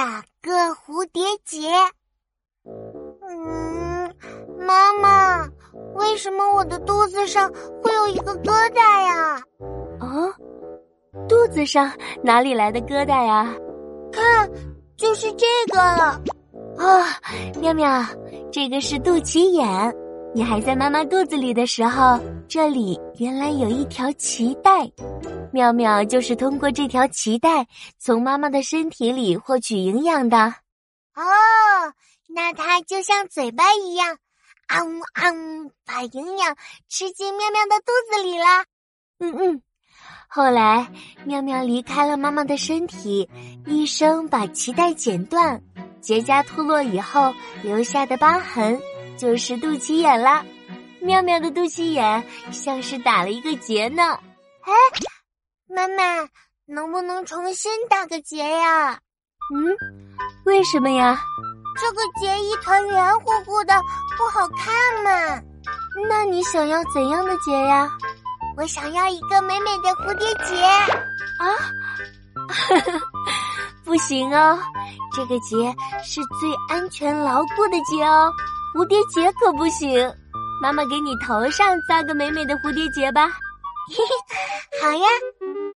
打个蝴蝶结。嗯，妈妈，为什么我的肚子上会有一个疙瘩呀？啊，肚子上哪里来的疙瘩呀？看，就是这个了。啊，妙妙，这个是肚脐眼。你还在妈妈肚子里的时候，这里原来有一条脐带。妙妙就是通过这条脐带从妈妈的身体里获取营养的。哦，那它就像嘴巴一样，啊呜啊呜，把营养吃进妙妙的肚子里了。嗯嗯。后来妙妙离开了妈妈的身体，医生把脐带剪断，结痂脱落以后留下的疤痕就是肚脐眼啦。妙妙的肚脐眼像是打了一个结呢。哎。妈妈，能不能重新打个结呀？嗯，为什么呀？这个结一团圆乎乎的，不好看嘛。那你想要怎样的结呀？我想要一个美美的蝴蝶结。啊，不行哦，这个结是最安全牢固的结哦，蝴蝶结可不行。妈妈给你头上扎个美美的蝴蝶结吧。嘿嘿，好呀。